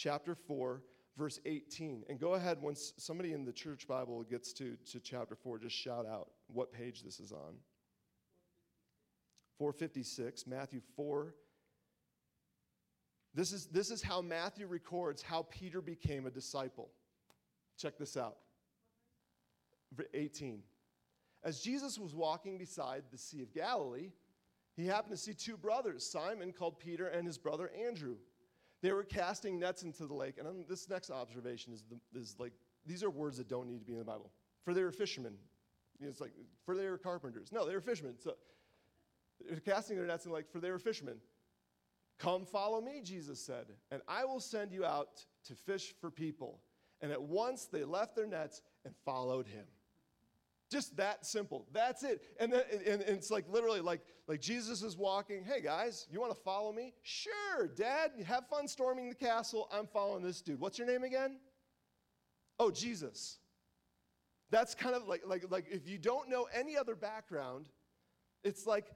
chapter 4, verse 18. And go ahead, once somebody in the church Bible gets to, to chapter 4, just shout out what page this is on. 456, Matthew 4. This is, this is how Matthew records how Peter became a disciple. Check this out. 18. As Jesus was walking beside the Sea of Galilee, he happened to see two brothers, Simon, called Peter, and his brother Andrew. They were casting nets into the lake. And this next observation is, the, is like, these are words that don't need to be in the Bible. For they were fishermen. It's like, for they were carpenters. No, they were fishermen. So they're casting their nets and like, for they were fishermen. Come follow me, Jesus said, and I will send you out to fish for people. And at once they left their nets and followed him. Just that simple. That's it. And, then, and, and, it's like literally like, like Jesus is walking. Hey guys, you want to follow me? Sure, Dad. Have fun storming the castle. I'm following this dude. What's your name again? Oh, Jesus. That's kind of like, like, like if you don't know any other background, it's like,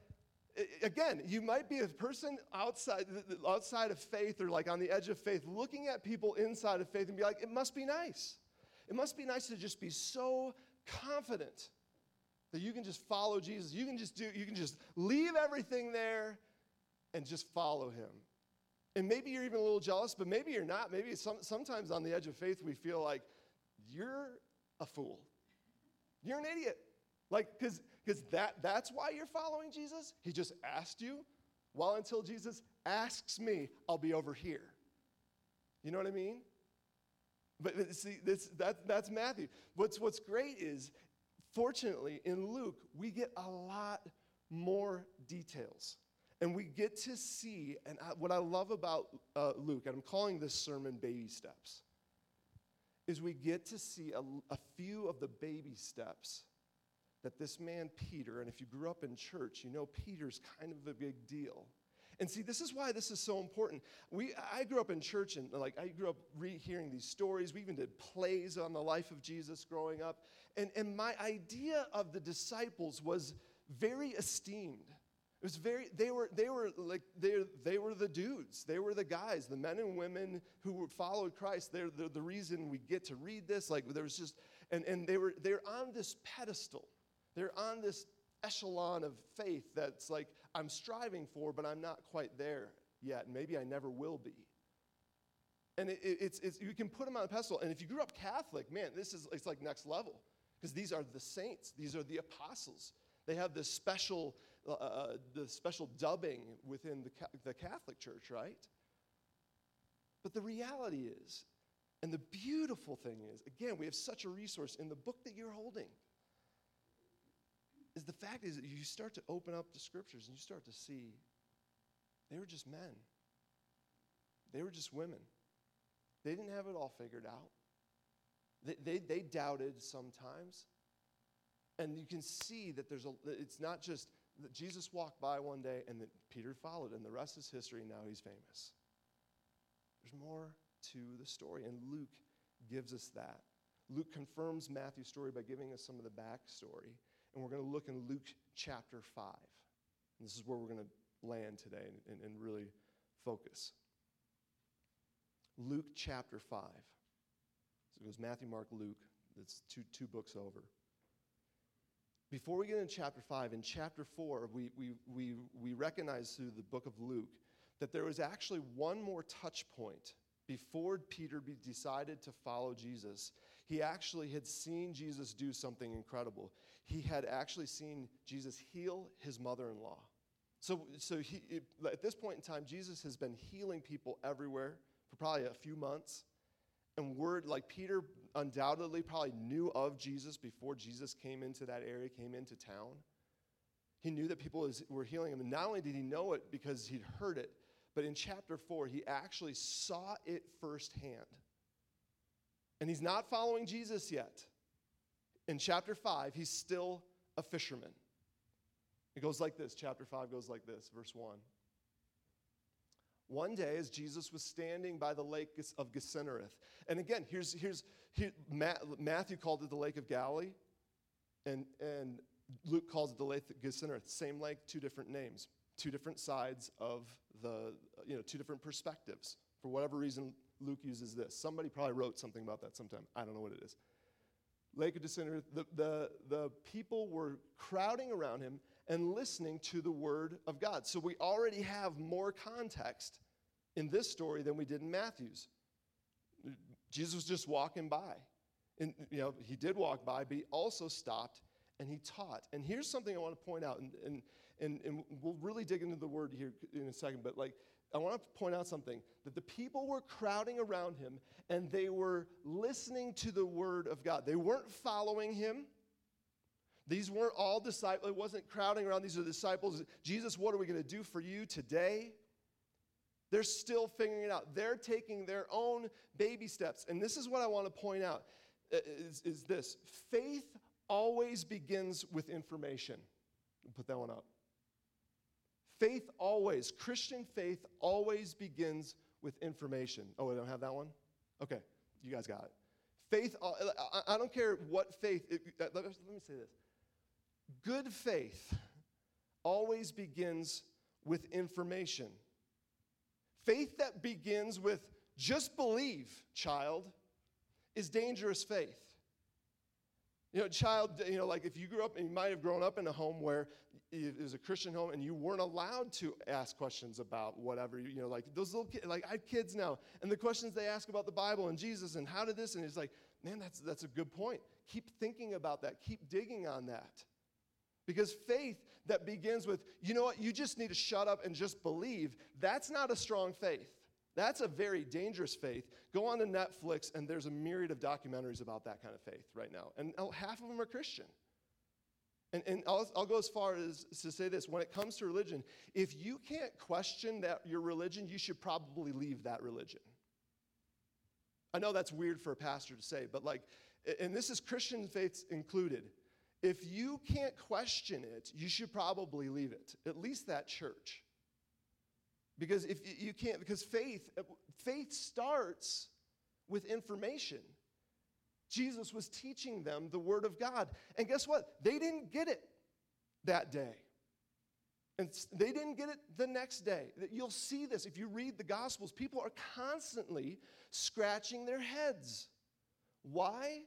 again, you might be a person outside, outside of faith or like on the edge of faith, looking at people inside of faith and be like, it must be nice. It must be nice to just be so confident that you can just follow Jesus. You can just do, you can just leave everything there and just follow him. And maybe you're even a little jealous, but maybe you're not. Maybe some, sometimes on the edge of faith, we feel like you're a fool. You're an idiot. Like, because that, that's why you're following Jesus? He just asked you? Well, until Jesus asks me, I'll be over here. You know what I mean? But see, this, that, that's Matthew. What's, what's great is, fortunately, in Luke, we get a lot more details. And we get to see, and I, what I love about uh, Luke, and I'm calling this sermon baby steps, is we get to see a, a few of the baby steps that this man, Peter, and if you grew up in church, you know Peter's kind of a big deal. And see, this is why this is so important. We, I grew up in church and like I grew up re- hearing these stories. We even did plays on the life of Jesus growing up. And, and my idea of the disciples was very esteemed. It was very, they were, they were like, they, they were the dudes. They were the guys, the men and women who followed Christ. They're, they're the reason we get to read this. Like there was just, and, and they were, they're on this pedestal. They're on this echelon of faith that's like I'm striving for, but I'm not quite there yet. Maybe I never will be. And it, it, it's, it's, you can put them on a pedestal. And if you grew up Catholic, man, this is it's like next level because these are the saints. These are the apostles. They have this special, uh, uh, the special dubbing within the, the Catholic Church, right? But the reality is, and the beautiful thing is, again, we have such a resource in the book that you're holding is the fact is that you start to open up the scriptures and you start to see they were just men. They were just women. They didn't have it all figured out. They, they, they doubted sometimes. And you can see that there's a, it's not just that Jesus walked by one day and that Peter followed, and the rest is history, now he's famous. There's more to the story, and Luke gives us that. Luke confirms Matthew's story by giving us some of the backstory and we're going to look in Luke chapter 5. And this is where we're going to land today and, and, and really focus. Luke chapter 5. So it goes Matthew, Mark, Luke. That's two, two books over. Before we get into chapter 5, in chapter 4, we, we, we, we recognize through the book of Luke that there was actually one more touch point before Peter decided to follow Jesus, he actually had seen Jesus do something incredible. He had actually seen Jesus heal his mother in law. So, so he, at this point in time, Jesus has been healing people everywhere for probably a few months. And word, like Peter undoubtedly probably knew of Jesus before Jesus came into that area, came into town. He knew that people were healing him. And not only did he know it because he'd heard it, but in chapter 4, he actually saw it firsthand. And he's not following Jesus yet. In chapter 5, he's still a fisherman. It goes like this. Chapter 5 goes like this, verse 1. One day, as Jesus was standing by the lake of Gennesareth, and again, here's, here's here, Matthew called it the Lake of Galilee, and, and Luke calls it the Lake of Gennesareth. Same lake, two different names two different sides of the, you know, two different perspectives. For whatever reason, Luke uses this. Somebody probably wrote something about that sometime. I don't know what it is. Disinter, the, the, the people were crowding around him and listening to the word of God. So we already have more context in this story than we did in Matthew's. Jesus was just walking by. And you know, he did walk by, but he also stopped and he taught. And here's something I want to point out, and, and, and, and we'll really dig into the word here in a second, but like I want to point out something that the people were crowding around him and they were listening to the word of God. They weren't following him. These weren't all disciples. It wasn't crowding around. These are disciples. Jesus, what are we going to do for you today? They're still figuring it out. They're taking their own baby steps. And this is what I want to point out uh, is, is this faith always begins with information. Put that one up. Faith always, Christian faith always begins with information. Oh, I don't have that one? Okay, you guys got it. Faith, I don't care what faith, uh, let me say this. Good faith always begins with information. Faith that begins with just believe, child, is dangerous faith. You know, child, you know, like if you grew up and you might have grown up in a home where it was a Christian home and you weren't allowed to ask questions about whatever, you know, like those little kids, like I have kids now, and the questions they ask about the Bible and Jesus and how did this, and it's like, man, that's, that's a good point. Keep thinking about that, keep digging on that. Because faith that begins with, you know what, you just need to shut up and just believe, that's not a strong faith. That's a very dangerous faith. Go on to Netflix, and there's a myriad of documentaries about that kind of faith right now. And oh, half of them are Christian. And, and I'll, I'll, go as far as to say this when it comes to religion, if you can't question that your religion, you should probably leave that religion. I know that's weird for a pastor to say, but like, and this is Christian faiths included. If you can't question it, you should probably leave it, at least that church. Because if you can't, because faith, uh, faith starts with information. Jesus was teaching them the Word of God. And guess what? They didn't get it that day. And they didn't get it the next day. You'll see this if you read the Gospels. People are constantly scratching their heads. Why?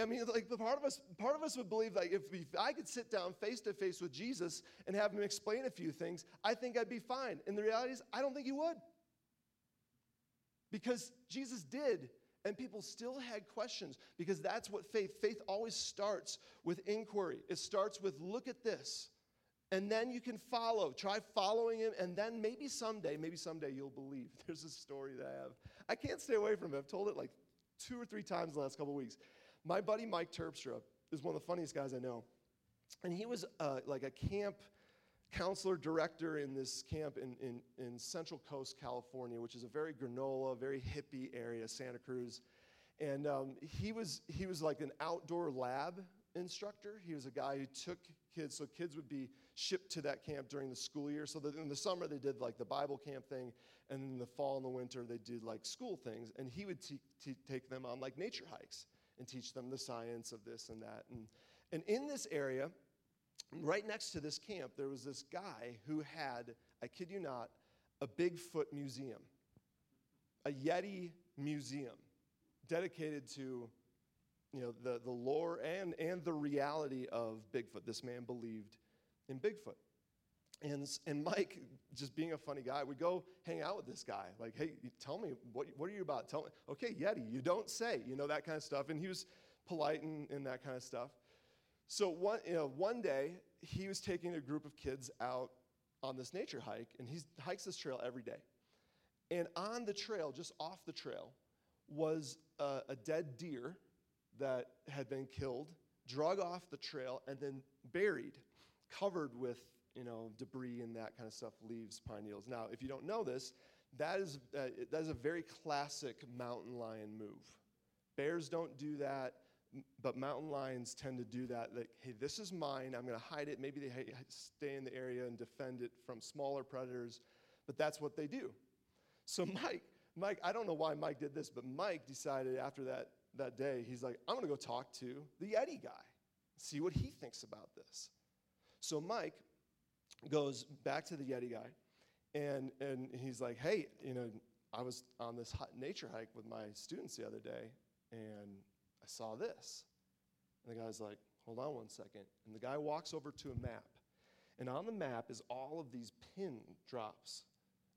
I mean, like the part of us, part of us would believe like if, if I could sit down face to face with Jesus and have him explain a few things, I think I'd be fine. And the reality is, I don't think he would. Because Jesus did, and people still had questions. Because that's what faith. Faith always starts with inquiry. It starts with look at this. And then you can follow. Try following him, and then maybe someday, maybe someday you'll believe. There's a story that I have. I can't stay away from it. I've told it like two or three times in the last couple of weeks. My buddy Mike Terpstra is one of the funniest guys I know. And he was uh, like a camp counselor director in this camp in, in, in Central Coast, California, which is a very granola, very hippie area, Santa Cruz. And um, he, was, he was like an outdoor lab instructor. He was a guy who took kids, so kids would be shipped to that camp during the school year. So that in the summer, they did like the Bible camp thing, and in the fall and the winter, they did like school things. And he would t- t- take them on like nature hikes and teach them the science of this and that. And, and in this area, right next to this camp, there was this guy who had, I kid you not, a Bigfoot museum, a Yeti museum dedicated to you know, the, the lore and, and the reality of Bigfoot. This man believed in Bigfoot. And, and Mike, just being a funny guy, would go hang out with this guy. Like, hey, tell me, what, what are you about? Tell me. Okay, Yeti, you don't say, you know, that kind of stuff. And he was polite and, and that kind of stuff. So one, you know, one day, he was taking a group of kids out on this nature hike, and he hikes this trail every day. And on the trail, just off the trail, was a, a dead deer that had been killed, drug off the trail, and then buried, covered with you know, debris and that kind of stuff, leaves, pine needles. Now, if you don't know this, that is, uh, that is a very classic mountain lion move. Bears don't do that, but mountain lions tend to do that. Like, hey, this is mine. I'm going to hide it. Maybe they stay in the area and defend it from smaller predators, but that's what they do. So Mike, Mike, I don't know why Mike did this, but Mike decided after that, that day, he's like, I'm going to go talk to the Yeti guy, see what he thinks about this. So Mike goes back to the Yeti guy, and, and he's like, hey, you know, I was on this nature hike with my students the other day, and I saw this. And the guy's like, hold on one second. And the guy walks over to a map. And on the map is all of these pin drops.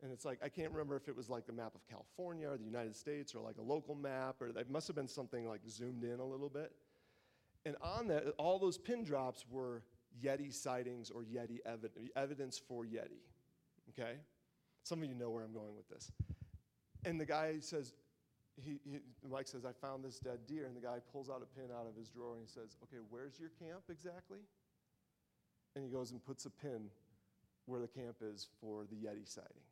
And it's like, I can't remember if it was like the map of California or the United States or like a local map, or it must have been something like zoomed in a little bit. And on that, all those pin drops were Yeti sightings or Yeti evid- evidence for Yeti. Okay? Some of you know where I'm going with this. And the guy says, he, he, Mike says, I found this dead deer. And the guy pulls out a pin out of his drawer and he says, Okay, where's your camp exactly? And he goes and puts a pin where the camp is for the Yeti sighting.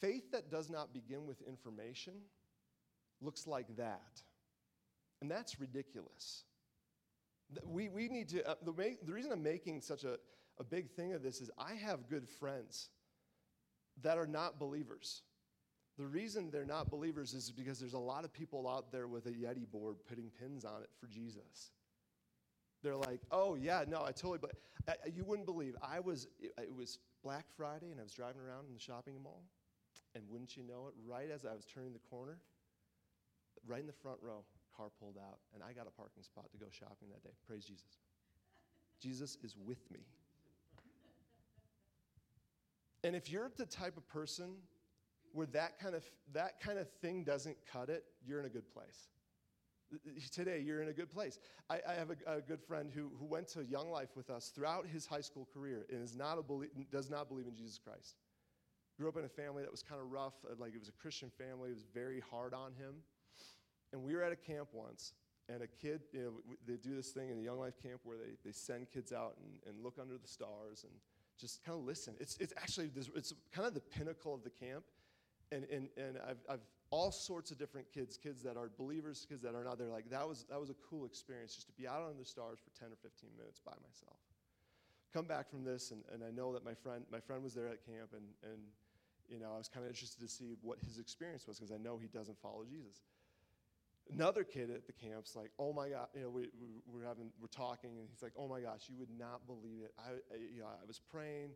Faith that does not begin with information looks like that. And that's ridiculous. We, we need to, uh, the, the reason I'm making such a, a big thing of this is I have good friends that are not believers. The reason they're not believers is because there's a lot of people out there with a Yeti board putting pins on it for Jesus. They're like, oh, yeah, no, I totally, but you wouldn't believe. I was, it, it was Black Friday and I was driving around in the shopping mall. And wouldn't you know it, right as I was turning the corner, right in the front row, car pulled out, and I got a parking spot to go shopping that day. Praise Jesus. Jesus is with me. And if you're the type of person where that kind of, that kind of thing doesn't cut it, you're in a good place. Today, you're in a good place. I, I have a, a, good friend who, who went to Young Life with us throughout his high school career and is not a does not believe in Jesus Christ. Grew up in a family that was kind of rough, uh, like it was a Christian family, it was very hard on him. And we were at a camp once, and a kid, you know, they do this thing in the Young Life camp where they, they send kids out and, and look under the stars and just kind of listen. It's, it's actually, this, it's kind of the pinnacle of the camp. And, and, and I've, I've all sorts of different kids, kids that are believers, kids that are not. They're like, that was, that was a cool experience just to be out under the stars for 10 or 15 minutes by myself. Come back from this, and, and I know that my friend, my friend was there at camp, and, and you know, I was kind of interested to see what his experience was because I know he doesn't follow Jesus. Another kid at the camp's like, oh my God, you know, we, we, we're having, we're talking, and he's like, oh my gosh, you would not believe it. I, I, you know, I was praying,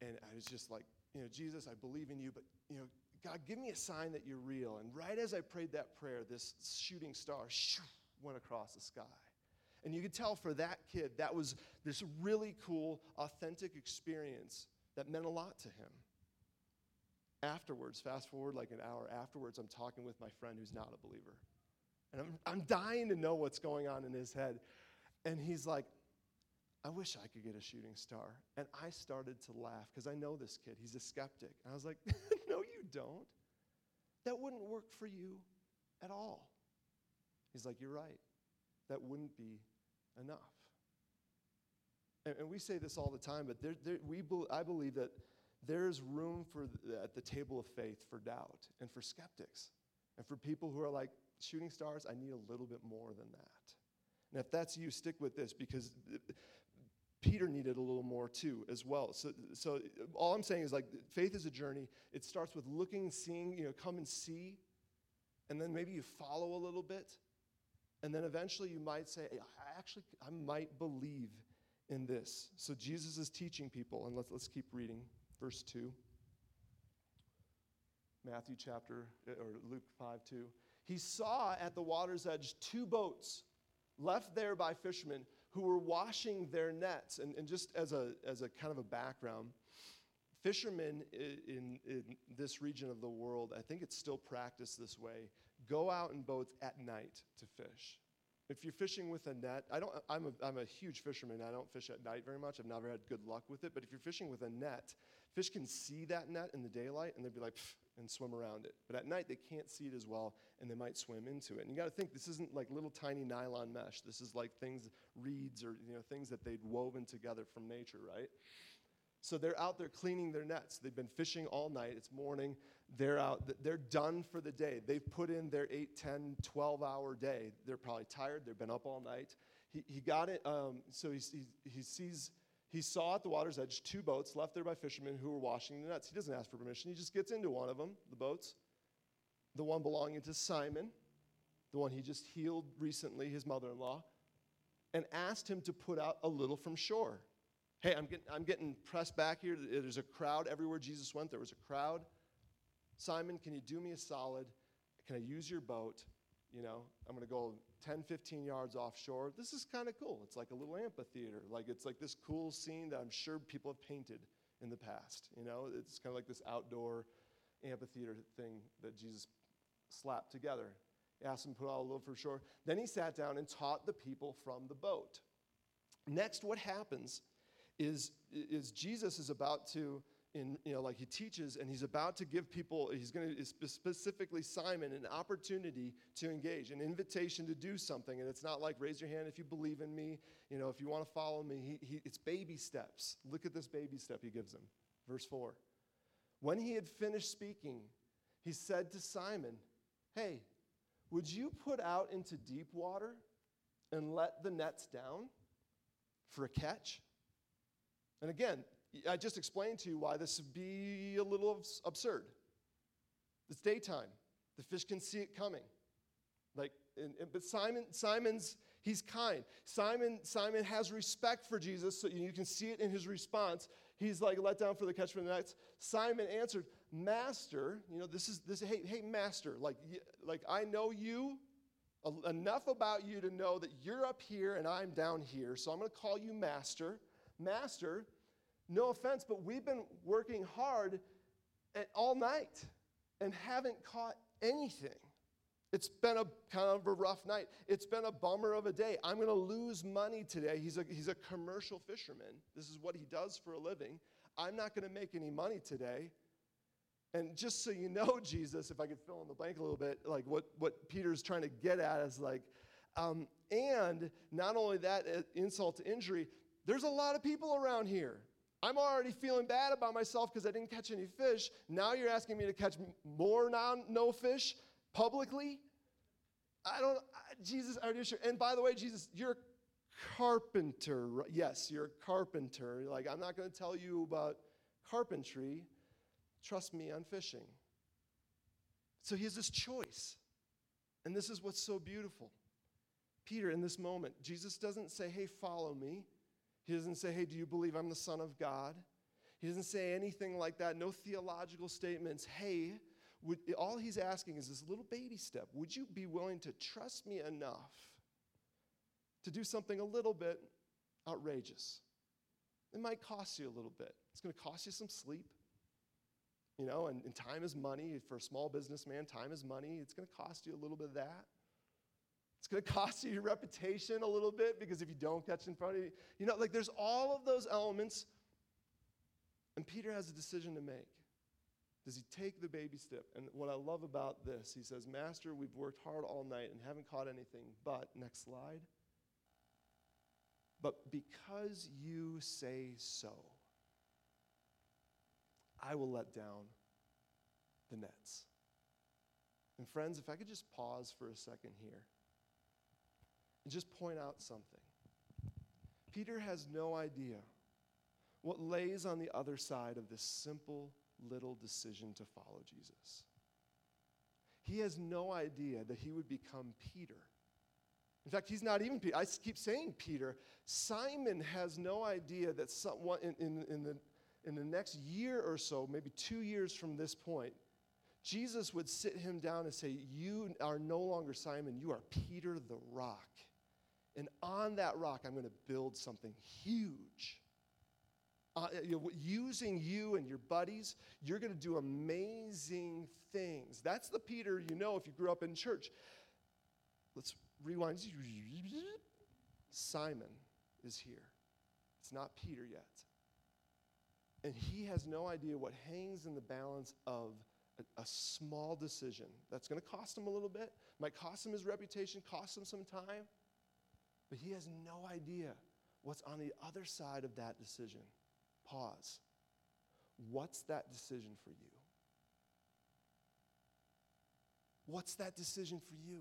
and I was just like, you know, Jesus, I believe in you, but, you know, God, give me a sign that you're real. And right as I prayed that prayer, this shooting star shoo, went across the sky. And you could tell for that kid, that was this really cool, authentic experience that meant a lot to him. Afterwards, fast forward like an hour afterwards, I'm talking with my friend who's not a believer. And I'm, I'm dying to know what's going on in his head. And he's like, I wish I could get a shooting star. And I started to laugh because I know this kid. He's a skeptic. And I was like, No, you don't. That wouldn't work for you at all. He's like, You're right. That wouldn't be enough. And, and we say this all the time, but there, there, we be, I believe that there's room for the, at the table of faith for doubt and for skeptics and for people who are like, shooting stars, I need a little bit more than that. And if that's you, stick with this because Peter needed a little more too, as well. So, so all I'm saying is like faith is a journey. It starts with looking, seeing, you know, come and see, and then maybe you follow a little bit, and then eventually you might say, I actually, I might believe in this. So Jesus is teaching people, and let's, let's keep reading. Verse 2. Matthew chapter, or Luke 5 2. He saw at the water's edge two boats left there by fishermen who were washing their nets. And, and just as a, as a kind of a background, fishermen in, in this region of the world, I think it's still practiced this way, go out in boats at night to fish. If you're fishing with a net, I don't, I'm, a, I'm a huge fisherman. I don't fish at night very much. I've never had good luck with it. But if you're fishing with a net, fish can see that net in the daylight and they'd be like, and swim around it. But at night, they can't see it as well, and they might swim into it. And you got to think this isn't like little tiny nylon mesh. This is like things, reeds, or you know, things that they'd woven together from nature, right? So they're out there cleaning their nets. They've been fishing all night. It's morning. They're out. They're done for the day. They've put in their 8, 10, 12 hour day. They're probably tired. They've been up all night. He, he got it. Um, so he, he, he sees he saw at the water's edge two boats left there by fishermen who were washing the nets. He doesn't ask for permission. He just gets into one of them, the boats, the one belonging to Simon, the one he just healed recently, his mother in law, and asked him to put out a little from shore. Hey, I'm getting, I'm getting pressed back here. There's a crowd everywhere Jesus went. There was a crowd. Simon, can you do me a solid? Can I use your boat? You know, I'm going to go 10, 15 yards offshore. This is kind of cool. It's like a little amphitheater. Like it's like this cool scene that I'm sure people have painted in the past. You know, it's kind of like this outdoor amphitheater thing that Jesus slapped together. He asked them to put all a little for shore. Then he sat down and taught the people from the boat. Next, what happens is, is Jesus is about to in, you know, like he teaches and he's about to give people, he's going to, specifically Simon, an opportunity to engage, an invitation to do something. And it's not like raise your hand if you believe in me, you know, if you want to follow me. He, he, it's baby steps. Look at this baby step he gives him. Verse 4. When he had finished speaking, he said to Simon, Hey, would you put out into deep water and let the nets down for a catch? And again, I just explained to you why this would be a little absurd. It's daytime. The fish can see it coming. Like, and, and, but Simon, Simon's, he's kind. Simon, Simon has respect for Jesus, so you can see it in his response. He's like let down for the catch for the nets. Simon answered, Master, you know, this is this, hey, hey, master, like, like I know you enough about you to know that you're up here and I'm down here, so I'm gonna call you master. Master, no offense, but we've been working hard all night and haven't caught anything. It's been a kind of a rough night. It's been a bummer of a day. I'm going to lose money today. He's a, he's a commercial fisherman. This is what he does for a living. I'm not going to make any money today. And just so you know, Jesus, if I could fill in the blank a little bit, like what, what Peter's trying to get at is like, um, and not only that, uh, insult to injury, there's a lot of people around here. I'm already feeling bad about myself because I didn't catch any fish. Now you're asking me to catch more non no fish publicly. I don't, Jesus, are you sure? And by the way, Jesus, you're a carpenter. Yes, you're a carpenter. Like, I'm not going to tell you about carpentry. Trust me on fishing. So he has this choice. And this is what's so beautiful. Peter, in this moment, Jesus doesn't say, hey, follow me. He doesn't say, hey, do you believe I'm the Son of God? He doesn't say anything like that, no theological statements. Hey, would, all he's asking is this little baby step. Would you be willing to trust me enough to do something a little bit outrageous? It might cost you a little bit. It's going to cost you some sleep. You know, and, and time is money. For a small businessman, time is money. It's going to cost you a little bit of that. It's going to cost you your reputation a little bit because if you don't catch in front of you, you know, like there's all of those elements. And Peter has a decision to make. Does he take the baby step? And what I love about this, he says, Master, we've worked hard all night and haven't caught anything. But, next slide. But because you say so, I will let down the nets. And, friends, if I could just pause for a second here and just point out something. Peter has no idea what lays on the other side of this simple little decision to follow Jesus. He has no idea that he would become Peter. In fact, he's not even Peter. I keep saying Peter. Simon has no idea that someone in, in, in, the, in the next year or so, maybe two years from this point, Jesus would sit him down and say, You are no longer Simon, you are Peter the rock. And on that rock, I'm going to build something huge. Uh, you know, using you and your buddies, you're going to do amazing things. That's the Peter you know if you grew up in church. Let's rewind. Simon is here. It's not Peter yet. And he has no idea what hangs in the balance of a, a small decision that's going to cost him a little bit, might cost him his reputation, cost him some time. But he has no idea what's on the other side of that decision. Pause. What's that decision for you? What's that decision for you?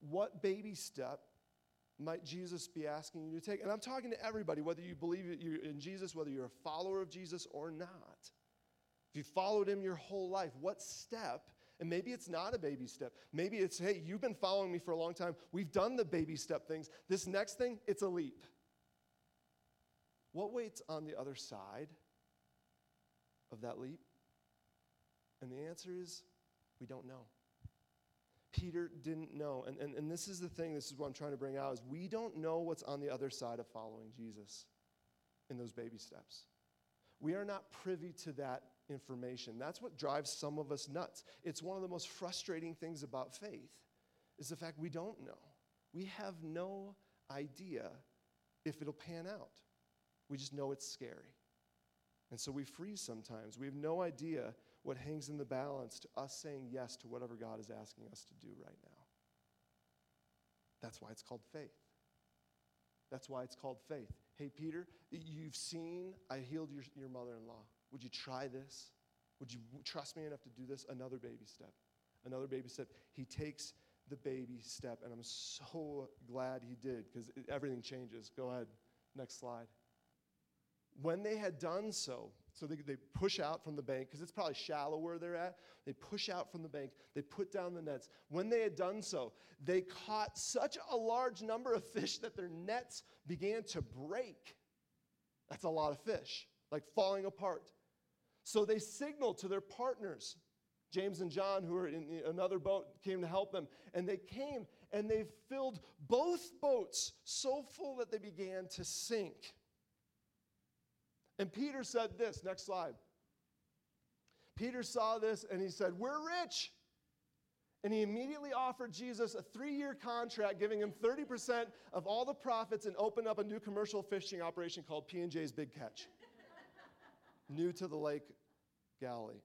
What baby step might Jesus be asking you to take? And I'm talking to everybody, whether you believe in Jesus, whether you're a follower of Jesus or not. If you followed him your whole life, what step and maybe it's not a baby step. Maybe it's, hey, you've been following me for a long time. We've done the baby step things. This next thing, it's a leap. What waits on the other side of that leap? And the answer is we don't know. Peter didn't know. And, and, and this is the thing, this is what I'm trying to bring out, is we don't know what's on the other side of following Jesus in those baby steps. We are not privy to that information. That's what drives some of us nuts. It's one of the most frustrating things about faith is the fact we don't know. We have no idea if it'll pan out. We just know it's scary. And so we freeze sometimes. We have no idea what hangs in the balance to us saying yes to whatever God is asking us to do right now. That's why it's called faith. That's why it's called faith. Hey, Peter, you've seen I healed your, your mother in law. Would you try this? Would you trust me enough to do this? Another baby step. Another baby step. He takes the baby step, and I'm so glad he did because everything changes. Go ahead, next slide. When they had done so, so they, they push out from the bank, because it's probably shallow where they're at. They push out from the bank, they put down the nets. When they had done so, they caught such a large number of fish that their nets began to break. That's a lot of fish, like falling apart. So they signaled to their partners, James and John, who were in another boat, came to help them. And they came and they filled both boats so full that they began to sink. And Peter said this, next slide. Peter saw this and he said, We're rich. And he immediately offered Jesus a three year contract, giving him 30% of all the profits and opened up a new commercial fishing operation called P&J's Big Catch. New to the Lake Galilee.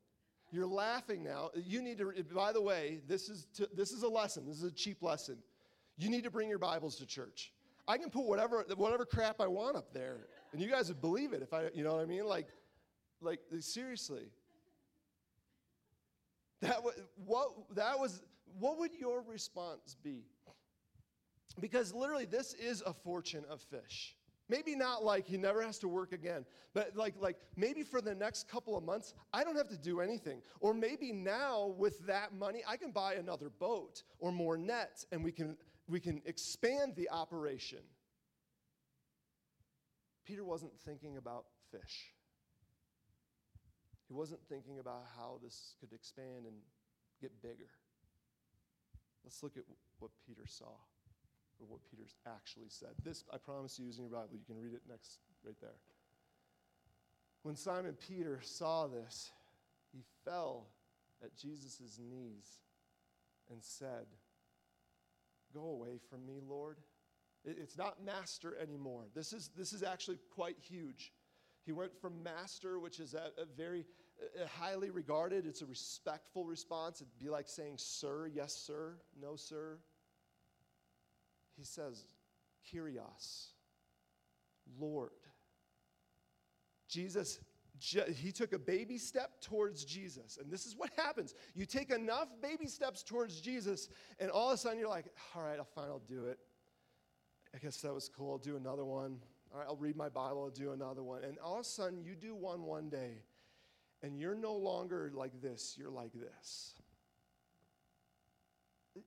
You're laughing now. You need to, by the way, this is, to, this is a lesson. This is a cheap lesson. You need to bring your Bibles to church. I can put whatever, whatever crap I want up there. And you guys would believe it if I, you know what I mean? Like, like seriously. That was, what, that was, what would your response be? Because literally, this is a fortune of fish. Maybe not like he never has to work again, but like, like maybe for the next couple of months, I don't have to do anything. Or maybe now with that money, I can buy another boat or more nets and we can, we can expand the operation. Peter wasn't thinking about fish. He wasn't thinking about how this could expand and get bigger. Let's look at what Peter saw, or what Peter's actually said. This, I promise you, is in your Bible. You can read it next, right there. When Simon Peter saw this, he fell at Jesus' knees and said, Go away from me, Lord. It's not master anymore. This is, this is actually quite huge. He went from master, which is a, a very a highly regarded, it's a respectful response. It'd be like saying, sir, yes, sir, no, sir. He says, Kyrios, Lord. Jesus he took a baby step towards Jesus. And this is what happens. You take enough baby steps towards Jesus, and all of a sudden you're like, all right, I'll fine, I'll do it. I guess that was cool. I'll do another one. All right, I'll read my Bible, I'll do another one. And all of a sudden, you do one one day, and you're no longer like this, you're like this.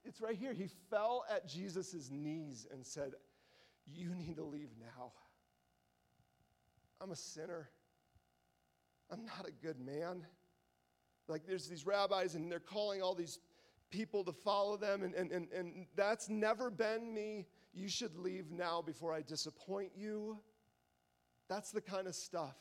It's right here. He fell at Jesus' knees and said, You need to leave now. I'm a sinner. I'm not a good man. Like, there's these rabbis, and they're calling all these people to follow them, and, and, and, and that's never been me. You should leave now before I disappoint you. That's the kind of stuff.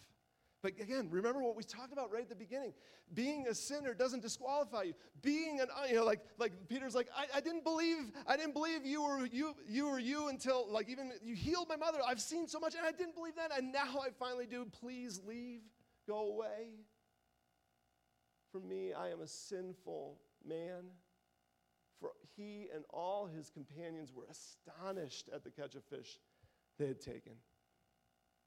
But again, remember what we talked about right at the beginning. Being a sinner doesn't disqualify you. Being an, you know, like, like Peter's like, I, I didn't believe, I didn't believe you were you, you were you until like even you healed my mother. I've seen so much and I didn't believe that. And now I finally do. Please leave. Go away. For me, I am a sinful man. For he and all his companions were astonished at the catch of fish they had taken.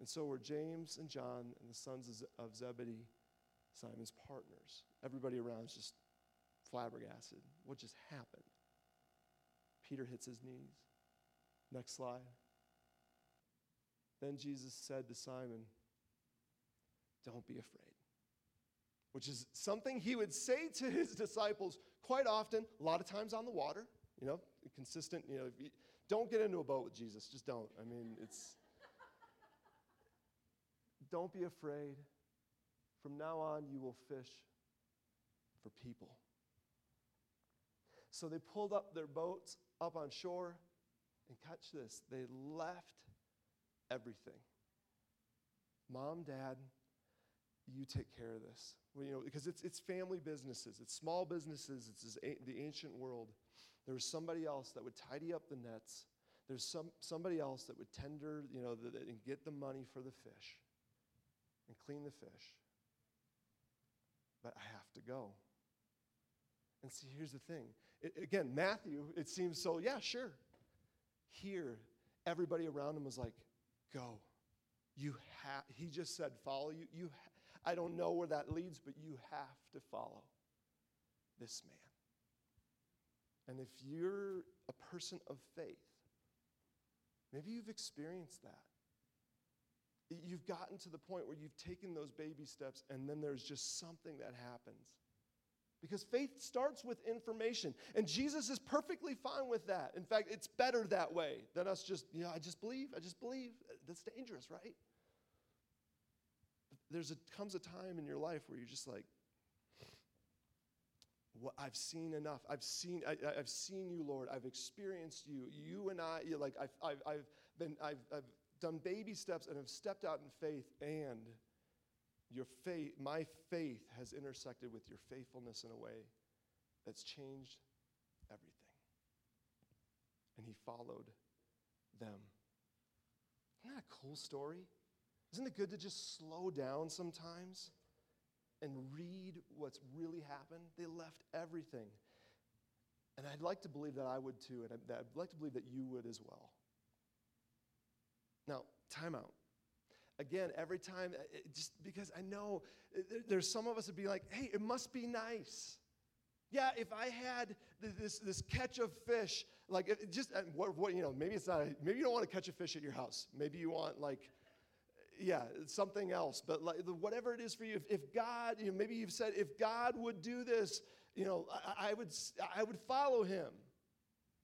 And so were James and John and the sons of Zebedee, Simon's partners. Everybody around is just flabbergasted. What just happened? Peter hits his knees. Next slide. Then Jesus said to Simon, Don't be afraid which is something he would say to his disciples quite often, a lot of times on the water, you know, consistent, you know, don't get into a boat with Jesus, just don't. I mean, it's, don't be afraid. From now on, you will fish for people. So they pulled up their boats up on shore, and catch this, they left everything. Mom, dad, you take care of this. Well, you know, because it's, it's family businesses, it's small businesses, it's the ancient world. There was somebody else that would tidy up the nets. There's some, somebody else that would tender, you know, the, and get the money for the fish and clean the fish. But I have to go. And see, here's the thing. It, again, Matthew, it seems so, yeah, sure. Here, everybody around him was like, go. You have, he just said, follow you. You, ha- I don't know where that leads, but you have to follow this man. And if you're a person of faith, maybe you've experienced that. You've gotten to the point where you've taken those baby steps, and then there's just something that happens. Because faith starts with information, and Jesus is perfectly fine with that. In fact, it's better that way than us just, you know, I just believe, I just believe. Uh, that's dangerous, right? There's a comes a time in your life where you're just like, what I've seen enough. I've seen, I, have seen you, Lord. I've experienced you. You and I, like, I've, I've, I've been, I've, I've done baby steps and have stepped out in faith, and your faith, my faith has intersected with your faithfulness in a way that's changed everything. And he followed them. Isn't that a cool story? Isn't it good to just slow down sometimes? and read what's really happened, they left everything. And I'd like to believe that I would too, and I'd like to believe that you would as well. Now, time out. Again, every time, uh, just because I know uh, there's some of us would be like, hey, it must be nice. Yeah, if I had this, this catch of fish, like just what, what, you know, maybe it's not, maybe you don't want to catch a fish at your house. Maybe you want like yeah, something else. But like, whatever it is for you, if, if God, you know, maybe you've said, if God would do this, you know, I, I would, I would follow him.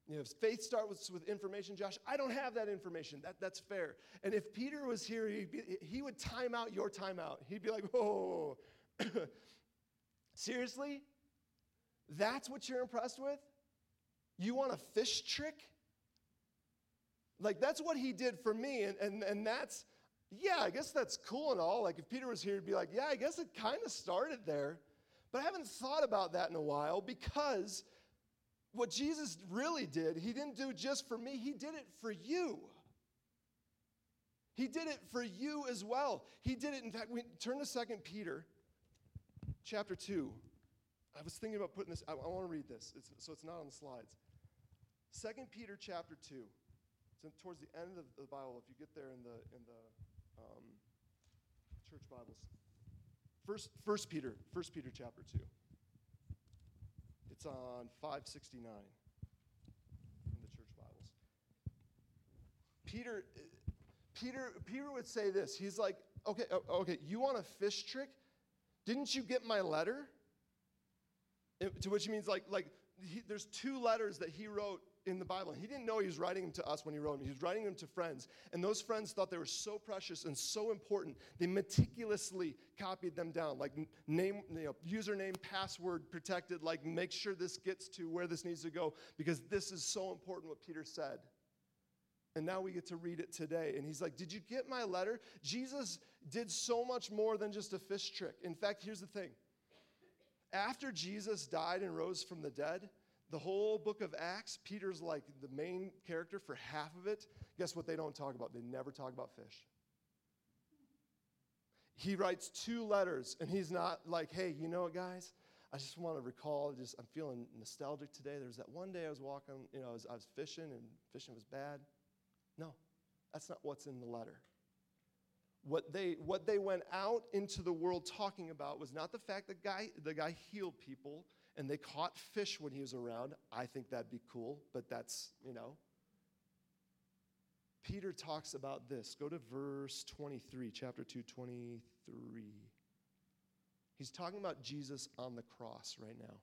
You know, if faith starts with, information, Josh, I don't have that information. That, that's fair. And if Peter was here, be, he would time out your timeout. He'd be like, oh, seriously? That's what you're impressed with? You want a fish trick? Like, that's what he did for me. And, and, and that's, yeah, I guess that's cool and all. Like if Peter was here, he'd be like, yeah, I guess it kind of started there. But I haven't thought about that in a while because what Jesus really did, he didn't do just for me, he did it for you. He did it for you as well. He did it, in fact, we turn to Second Peter chapter 2. I was thinking about putting this, I, I want to read this, it's, so it's not on the slides. Second Peter chapter 2. It's towards the end of the Bible, if you get there in the, in the um, church Bibles. First, First Peter, First Peter chapter two. It's on 569 in the church Bibles. Peter, Peter, Peter would say this. He's like, okay, okay, you want a fish trick? Didn't you get my letter? to which he means like, like he, there's two letters that he wrote in the Bible. He didn't know he was writing them to us when he wrote them. He was writing them to friends. And those friends thought they were so precious and so important, they meticulously copied them down. Like name, you know, username, password protected, like make sure this gets to where this needs to go because this is so important what Peter said. And now we get to read it today. And he's like, Did you get my letter? Jesus did so much more than just a fish trick. In fact, here's the thing after Jesus died and rose from the dead, the whole book of Acts, Peter's like the main character for half of it. Guess what they don't talk about? They never talk about fish. He writes two letters, and he's not like, hey, you know what, guys? I just want to recall, just I'm feeling nostalgic today. There's that one day I was walking, you know, I was, I was fishing, and fishing was bad. No, that's not what's in the letter. What they, what they went out into the world talking about was not the fact that guy, the guy healed people and they caught fish when he was around. I think that'd be cool, but that's, you know. Peter talks about this. Go to verse 23, chapter 2, 23. He's talking about Jesus on the cross right now.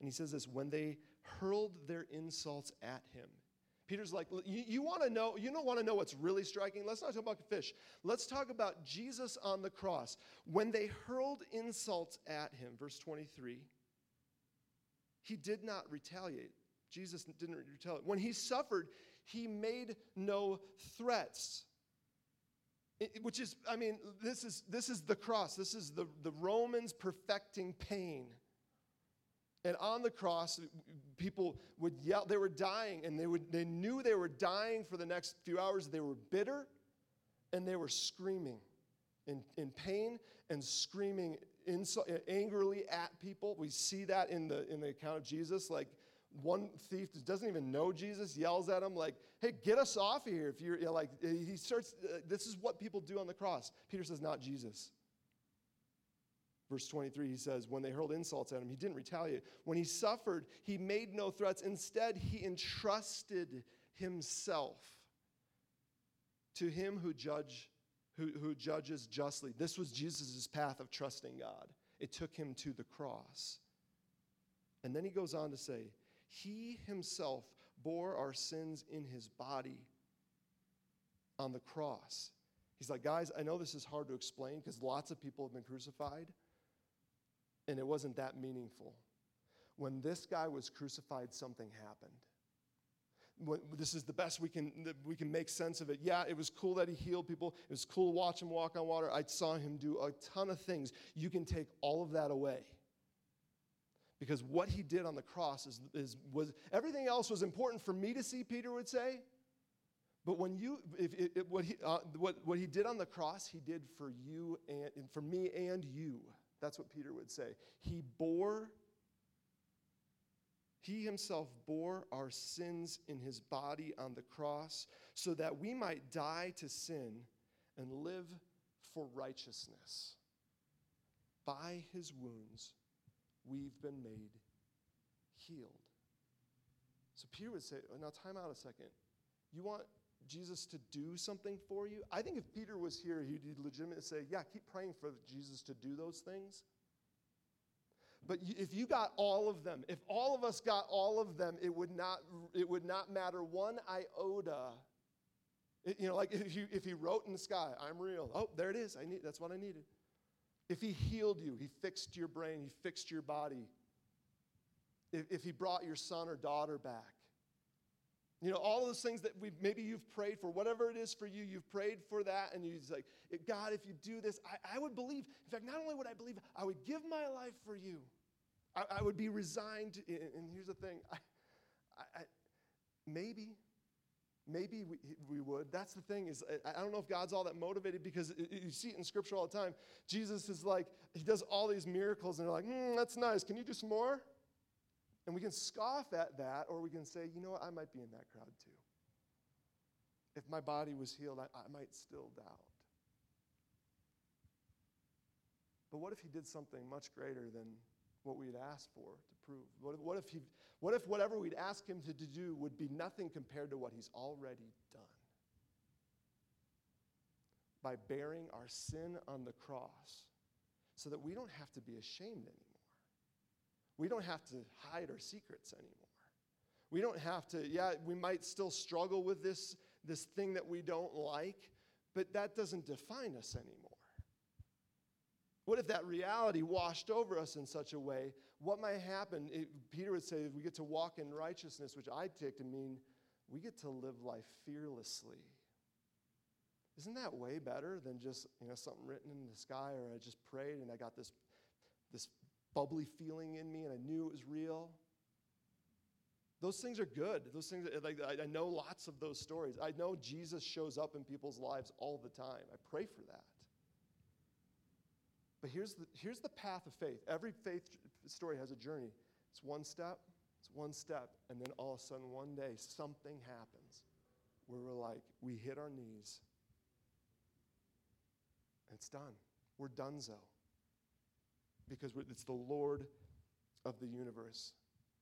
And he says this when they hurled their insults at him. Peter's like, you, you want to know, you don't want to know what's really striking? Let's not talk about fish. Let's talk about Jesus on the cross. When they hurled insults at him, verse 23, He did not retaliate. Jesus didn't retaliate. When he suffered, he made no threats. It, which is, I mean, this is, this is the cross. This is the, the Romans perfecting pain. And on the cross, people would yell, they were dying, and they, would, they knew they were dying for the next few hours. They were bitter, and they were screaming in, in pain and screaming insult, angrily at people. We see that in the, in the account of Jesus. Like one thief doesn't even know Jesus, yells at him, like, hey, get us off of here. If you're you know, like, he starts, uh, this is what people do on the cross. Peter says, not Jesus. Verse 23, he says, When they hurled insults at him, he didn't retaliate. When he suffered, he made no threats. Instead, he entrusted himself to him who, judge, who, who judges justly. This was Jesus' path of trusting God. It took him to the cross. And then he goes on to say, He himself bore our sins in his body on the cross. He's like, guys, I know this is hard to explain because lots of people have been crucified and it wasn't that meaningful. When this guy was crucified, something happened. This is the best we can, we can make sense of it. Yeah, it was cool that he healed people. It was cool to watch him walk on water. I saw him do a ton of things. You can take all of that away. Because what he did on the cross is, is, was everything else was important for me to see, Peter would say. But when you, if, if, what, he, uh, what, what he did on the cross, he did for you and, and for me and you. That's what Peter would say. He bore, he himself bore our sins in his body on the cross so that we might die to sin and live for righteousness. By his wounds, we've been made healed. So Peter would say, oh, now time out a second. You want Jesus to do something for you? I think if Peter was here, he'd legitimately say, Yeah, keep praying for Jesus to do those things. But if you got all of them, if all of us got all of them, it would not, it would not matter one iota. It, you know, like if, you, if he wrote in the sky, I'm real. Oh, there it is. I need, that's what I needed. If he healed you, he fixed your brain, he fixed your body. If, if he brought your son or daughter back, you know, all those things that we maybe you've prayed for, whatever it is for you, you've prayed for that, and you're like, God, if you do this, I, I would believe. In fact, not only would I believe, I would give my life for you. I, I would be resigned. To, and here's the thing I, I, maybe, maybe we, we would. That's the thing is, I don't know if God's all that motivated because you see it in Scripture all the time. Jesus is like, he does all these miracles, and they're like, mm, that's nice. Can you do some more? And we can scoff at that, or we can say, you know what, I might be in that crowd too. If my body was healed, I, I might still doubt. But what if he did something much greater than what we'd asked for to prove? What if, what if, he, what if whatever we'd ask him to do would be nothing compared to what he's already done? By bearing our sin on the cross so that we don't have to be ashamed anymore. We don't have to hide our secrets anymore. We don't have to, yeah, we might still struggle with this, this thing that we don't like, but that doesn't define us anymore. What if that reality washed over us in such a way? What might happen? It, Peter would say we get to walk in righteousness, which I take to mean we get to live life fearlessly. Isn't that way better than just you know something written in the sky, or I just prayed and I got this this bubbly feeling in me and I knew it was real. Those things are good. Those things, uh, like I know lots of those stories. I know Jesus shows up in people's lives all the time. I pray for that. But here's the, here's the path of faith. Every faith story has a journey. It's one step, it's one step, and then all of a sudden, one day, something happens where we're like, we hit our knees, and it's done. We're donezo because it's the Lord of the universe.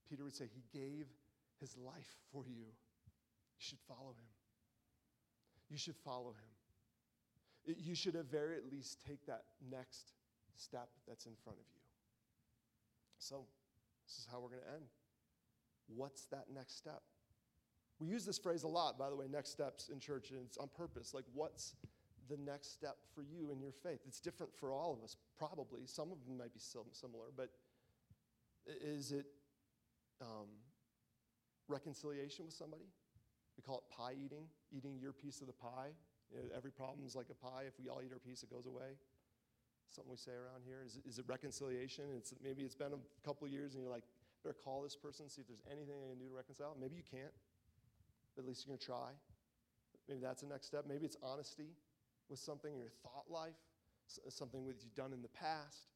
Peter would say, He gave His life for you. You should follow Him. You should follow Him. You should at very least take that next step that's in front of you. So, this is how we're going to end. What's that next step? We use this phrase a lot, by the way, next steps in church, and it's on purpose. Like, what's the next step for you in your faith? It's different for all of us, probably. Some of them might be similar, but is it um, reconciliation with somebody. We call it pie eating, eating your piece of the pie. You know, every problem is like a pie. If we all eat our piece, it goes away. Something we say around here. Is, is it reconciliation? It's, maybe it's been a couple years and you're like, better call this person, see if there's anything I can do to reconcile. Maybe you can't, but at least you're going to try. Maybe that's the next step. Maybe it's honesty with something in your thought life, something that you've done in the past.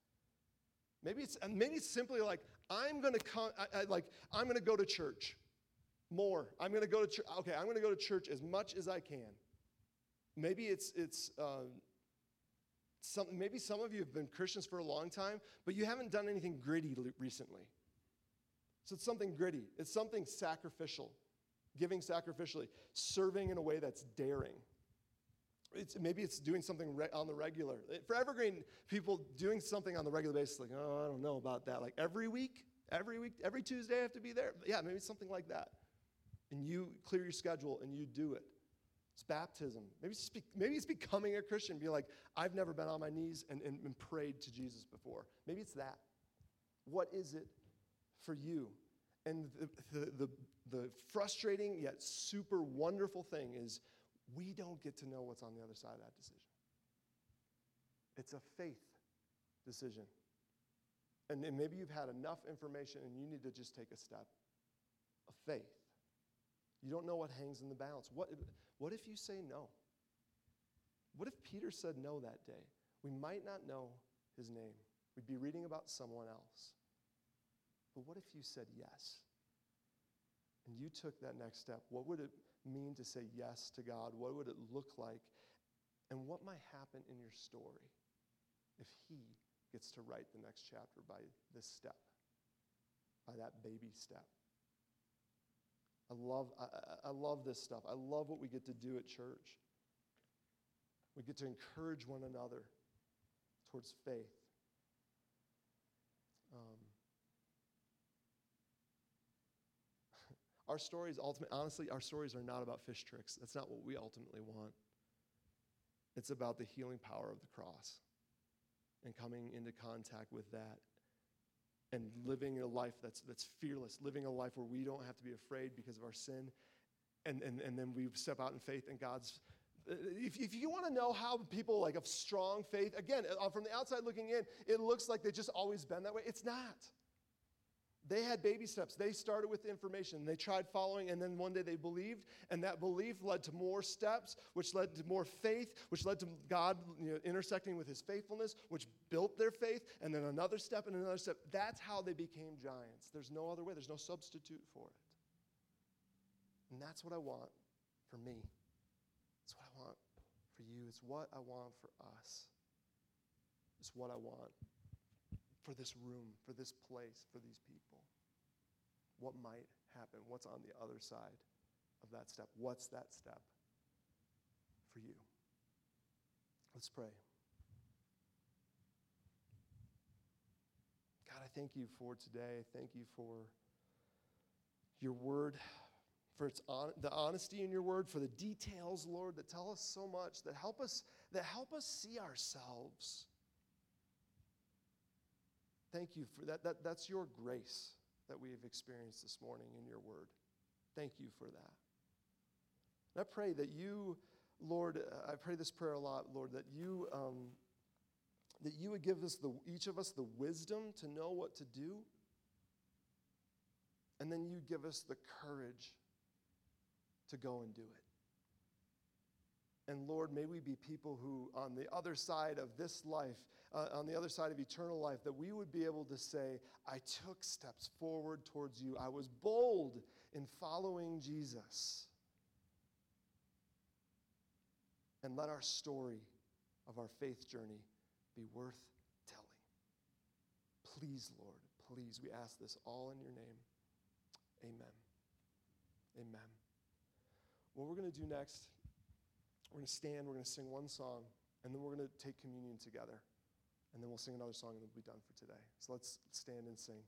Maybe it's maybe it's simply like I'm going to come. I, I, like I'm going to go to church more. I'm going to go to church. Okay, I'm going to go to church as much as I can. Maybe it's it's. Uh, some, maybe some of you have been Christians for a long time, but you haven't done anything gritty recently. So it's something gritty. It's something sacrificial, giving sacrificially, serving in a way that's daring. It's, maybe it's doing something re- on the regular. Eh, for Evergreen, people doing something on the regular basis, like, oh, I don't know about that. Like every week, every week, every Tuesday I have to be there. Yeah, maybe something like that. And you clear your schedule and you do it. It's baptism. Maybe it's, be, maybe it's becoming a Christian. Be like, I've never been on my knees and, and, and prayed to Jesus before. Maybe it's that. What is it for you? And the, the, the, the frustrating yet super wonderful thing is we don't get to know what's on the other side of that decision. It's a faith decision. And, and maybe you've had enough information and you need to just take a step of faith. You don't know what hangs in the balance. What, what if you say no? What if Peter said no that day? We might not know his name. We'd be reading about someone else. But what if you said yes? And you took that next step. What would it mean to say yes to God? What would it look like? And what might happen in your story if He gets to write the next chapter by this step, by that baby step? I love, I, I love this stuff. I love what we get to do at church. We get to encourage one another towards faith. Um, Our stories, ultimately, honestly, our stories are not about fish tricks. That's not what we ultimately want. It's about the healing power of the cross and coming into contact with that and living a life that's, that's fearless, living a life where we don't have to be afraid because of our sin. And, and, and then we step out in faith and God's. If, if you want to know how people like of strong faith, again, uh, from the outside looking in, it looks like they've just always been that way. It's not. They had baby steps. They started with information. They tried following, and then one day they believed, and that belief led to more steps, which led to more faith, which led to God you know, intersecting with his faithfulness, which built their faith, and then another step and another step. That's how they became giants. There's no other way, there's no substitute for it. And that's what I want for me. It's what I want for you. It's what I want for us. It's what I want for this room, for this place, for these people. What might happen? What's on the other side of that step? What's that step for you? Let's pray. God, I thank you for today. Thank you for your word, for its on, the honesty in your word, for the details, Lord, that tell us so much, that help us, that help us see ourselves Thank you for that. that. That's your grace that we have experienced this morning in your word. Thank you for that. And I pray that you, Lord, uh, I pray this prayer a lot, Lord, that you, um, that you would give us the, each of us the wisdom to know what to do, and then you give us the courage to go and do it. And Lord, may we be people who, on the other side of this life, uh, on the other side of eternal life, that we would be able to say, I took steps forward towards you. I was bold in following Jesus. And let our story of our faith journey be worth telling. Please, Lord, please, we ask this all in your name. Amen. Amen. What we're going to do next we're going to stand, we're going to sing one song, and then we're going to take communion together. And then we'll sing another song and we'll be done for today. So let's stand and sing.